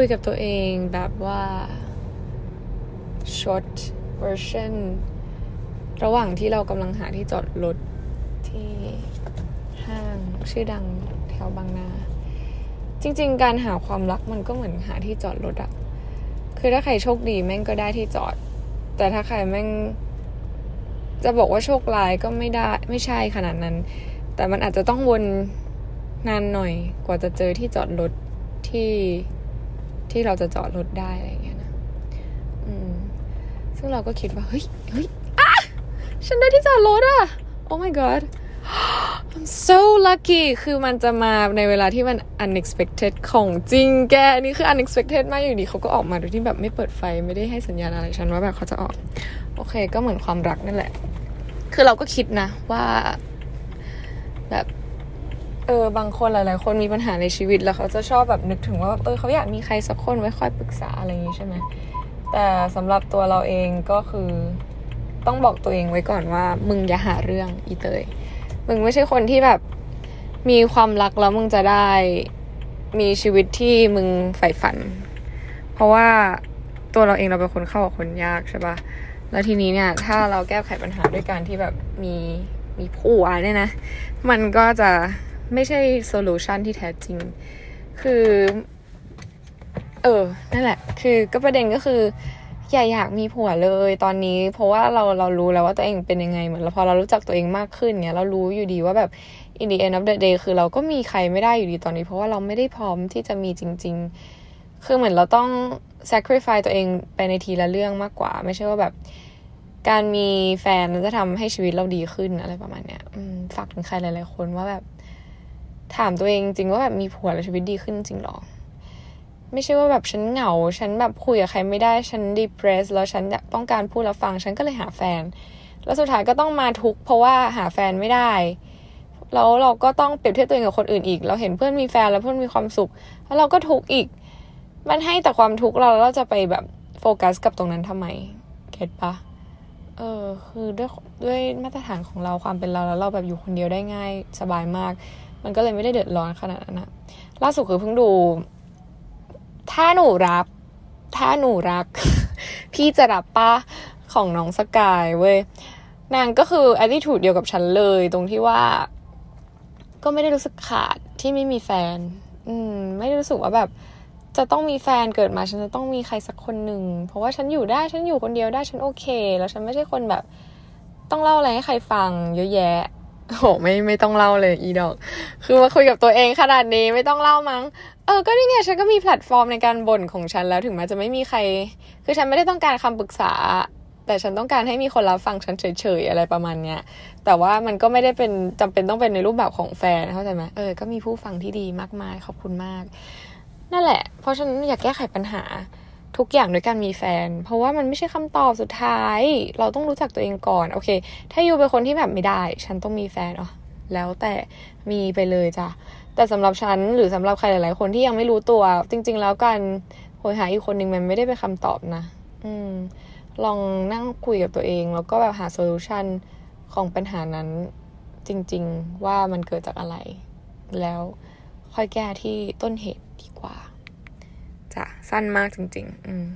คุยกับตัวเองแบบว่า short version ระหว่างที่เรากำลังหาที่จอดรถที่ห้างชื่อดังแถวบางนา จริง ๆ การหาความรักมันก็เหมือนหาที่จอดรถอะคือถ้าใครโชคดีแม่งก็ได้ที่จอด แต่ถ้าใครแม่ง จะบอกว่าโชคร้ายก็ไม่ได้ ไม่ใช่ขนาดนั้น แต่มันอาจจะต้องวนนานหน่อยกว่าจะเจอที่จอดรถที่ ที่เราจะจอดรถได้อะไรอย่างเงี้ยนะอืมซึ่งเราก็คิดว่า เฮ้ยเฮ้ยอะฉันได้ที่จอดรถอะ oh my god I'm so lucky คือมันจะมาในเวลาที่มัน unexpected ของจริงแกอันนี้คือ unexpected มากอยู่ดีเขาก็ออกมาโดยที่แบบไม่เปิดไฟไม่ได้ให้สัญญาณอะไรฉันว่าแบบเขาจะออก โอเค ก็เหมือนความรักนั่นแหละ คือเราก็คิดนะว่า แบบ เออบางคนหลาย ๆ คนมีปัญหาในชีวิตแล้วเขาจะชอบแบบนึกถึงว่าเออเขาอยากมีใครสักคนไว้คอยปรึกษาอะไรอย่างนี้ใช่ไหมแต่สำหรับตัวเราเองก็คือต้องบอกตัวเองไว้ก่อนว่า มึงอย่าหาเรื่องอีเตย มึงไม่ใช่คนที่แบบมีความรักแล้วมึงจะได้มีชีวิตที่มึงใฝ่ฝัน เพราะว่าตัวเราเองเราเป็นคนเข้ากับคนยากใช่ปะแล้วทีนี้เนี่ยถ้าเราแก้ไขปัญหาด้วยการที่แบบมีมีผัวเนี่ยนะ มันก็จะ ไม่ใช่โซลูชันที่แท้จริง คือ เออ นั่นแหละ คือก็ประเด็นก็คือ อย่าอยากมีผัวเลยตอนนี้ เพราะว่าเราเรารู้แล้วว่าตัวเองเป็นยังไงเหมือนเราพอเรารู้จักตัวเองมากขึ้นเนี่ยเรารู้อยู่ดีว่าแบบ in the end of the day คือเราก็มีใครไม่ได้อยู่ดีตอนนี้ เพราะว่าเราไม่ได้พร้อมที่จะมีจริง ๆ คือเหมือนเราต้อง sacrifice ตัวเองไปในทีละเรื่องมากกว่า ไม่ใช่ว่าแบบการมีแฟนจะทำให้ชีวิตเราดีขึ้นอะไรประมาณเนี้ยฝากถึงใครหลายๆคนว่าแบบ ถามตัวเองจริงว่าแบบมีผัวแล้วชีวิตดีขึ้นจริงหรอ ไม่ใช่ว่าแบบฉันเหงา ฉันแบบคุยกับใครไม่ได้ ฉันดีเพรสแล้วฉันต้องการพูดแล้วฟัง ฉันก็เลยหาแฟน แล้วสุดท้ายก็ต้องมาทุกเพราะว่าหาแฟนไม่ได้ แล้วเราก็ต้องเปรียบเทียบตัวเองกับคนอื่นอีก เราเห็นเพื่อนมีแฟนแล้วเพื่อนมีความสุข แล้วเราก็ทุกข์อีก มันให้แต่ความทุกข์เราแล้วเราจะไปแบบโฟกัสกับตรงนั้นทำไม เก็ตปะเออคือด้วยด้วยมาตรฐานของเราความเป็นเราแล้วเราแบบอยู่คนเดียวได้ง่ายสบายมาก มันก็เลยไม่ได้เดือดร้อนขนาดนั้นนะล่าสุดคือเพิ่งดู ถ้าหนูรักถ้าหนูรัก พี่จะรับป้าของน้องสกายเว้ยนางก็คือ attitude เดียวกับฉันเลย ตรงที่ว่า ก็ไม่ได้รู้สึกขาดที่ไม่มีแฟน อืม ไม่ได้รู้สึกว่าแบบ จะต้องมีแฟนเกิดมา ฉันจะต้องมีใครสักคนหนึ่งเพราะว่าฉันอยู่ได้ฉันอยู่คนเดียวได้ฉันโอเค แล้วฉันไม่ใช่คนแบบ ต้องเล่าอะไรให้ใครฟัง เยอะแยะ โหไม่ไม่ต้องเล่าเลยอีดอก คือมาคุยกับตัวเองขนาดนี้ไม่ต้องเล่ามั้ง เออก็นี่ไงฉันก็มีแพลตฟอร์มในการบ่นของฉันแล้วถึงแม้จะไม่มีใคร คือฉันไม่ได้ต้องการคำปรึกษา แต่ฉันต้องการให้มีคนรับฟังฉันเฉยๆอะไรประมาณเนี้ย แต่ว่ามันก็ไม่ได้เป็นจำเป็นต้องเป็นในรูปแบบของแฟนเข้าใจไหมเออก็มีผู้ฟังที่ดีมากมายขอบคุณมาก นั่นแหละ เพราะฉันอยากแก้ไขปัญหา ทุกอย่างด้วยการมีแฟน เพราะว่ามันไม่ใช่คำตอบสุดท้าย เราต้องรู้จักตัวเองก่อน โอเค ถ้ายูเป็นคนที่แบบไม่ได้ ฉันต้องมีแฟนอ๋อแล้วแต่มีไปเลยจ้ะ แต่สำหรับฉันหรือสำหรับใครหลาย ๆ คนที่ยังไม่รู้ตัว จริง ๆ แล้วการโหยหาอีกคนหนึ่งมันไม่ได้เป็นคำตอบนะ อืม ลองนั่งคุยกับตัวเอง แล้วก็แบบหาโซลูชันของปัญหานั้นจริง ๆ ว่ามันเกิดจากอะไร แล้วค่อยแก้ที่ต้นเหตุดีกว่าะ สั้นมากจริง ๆ อืม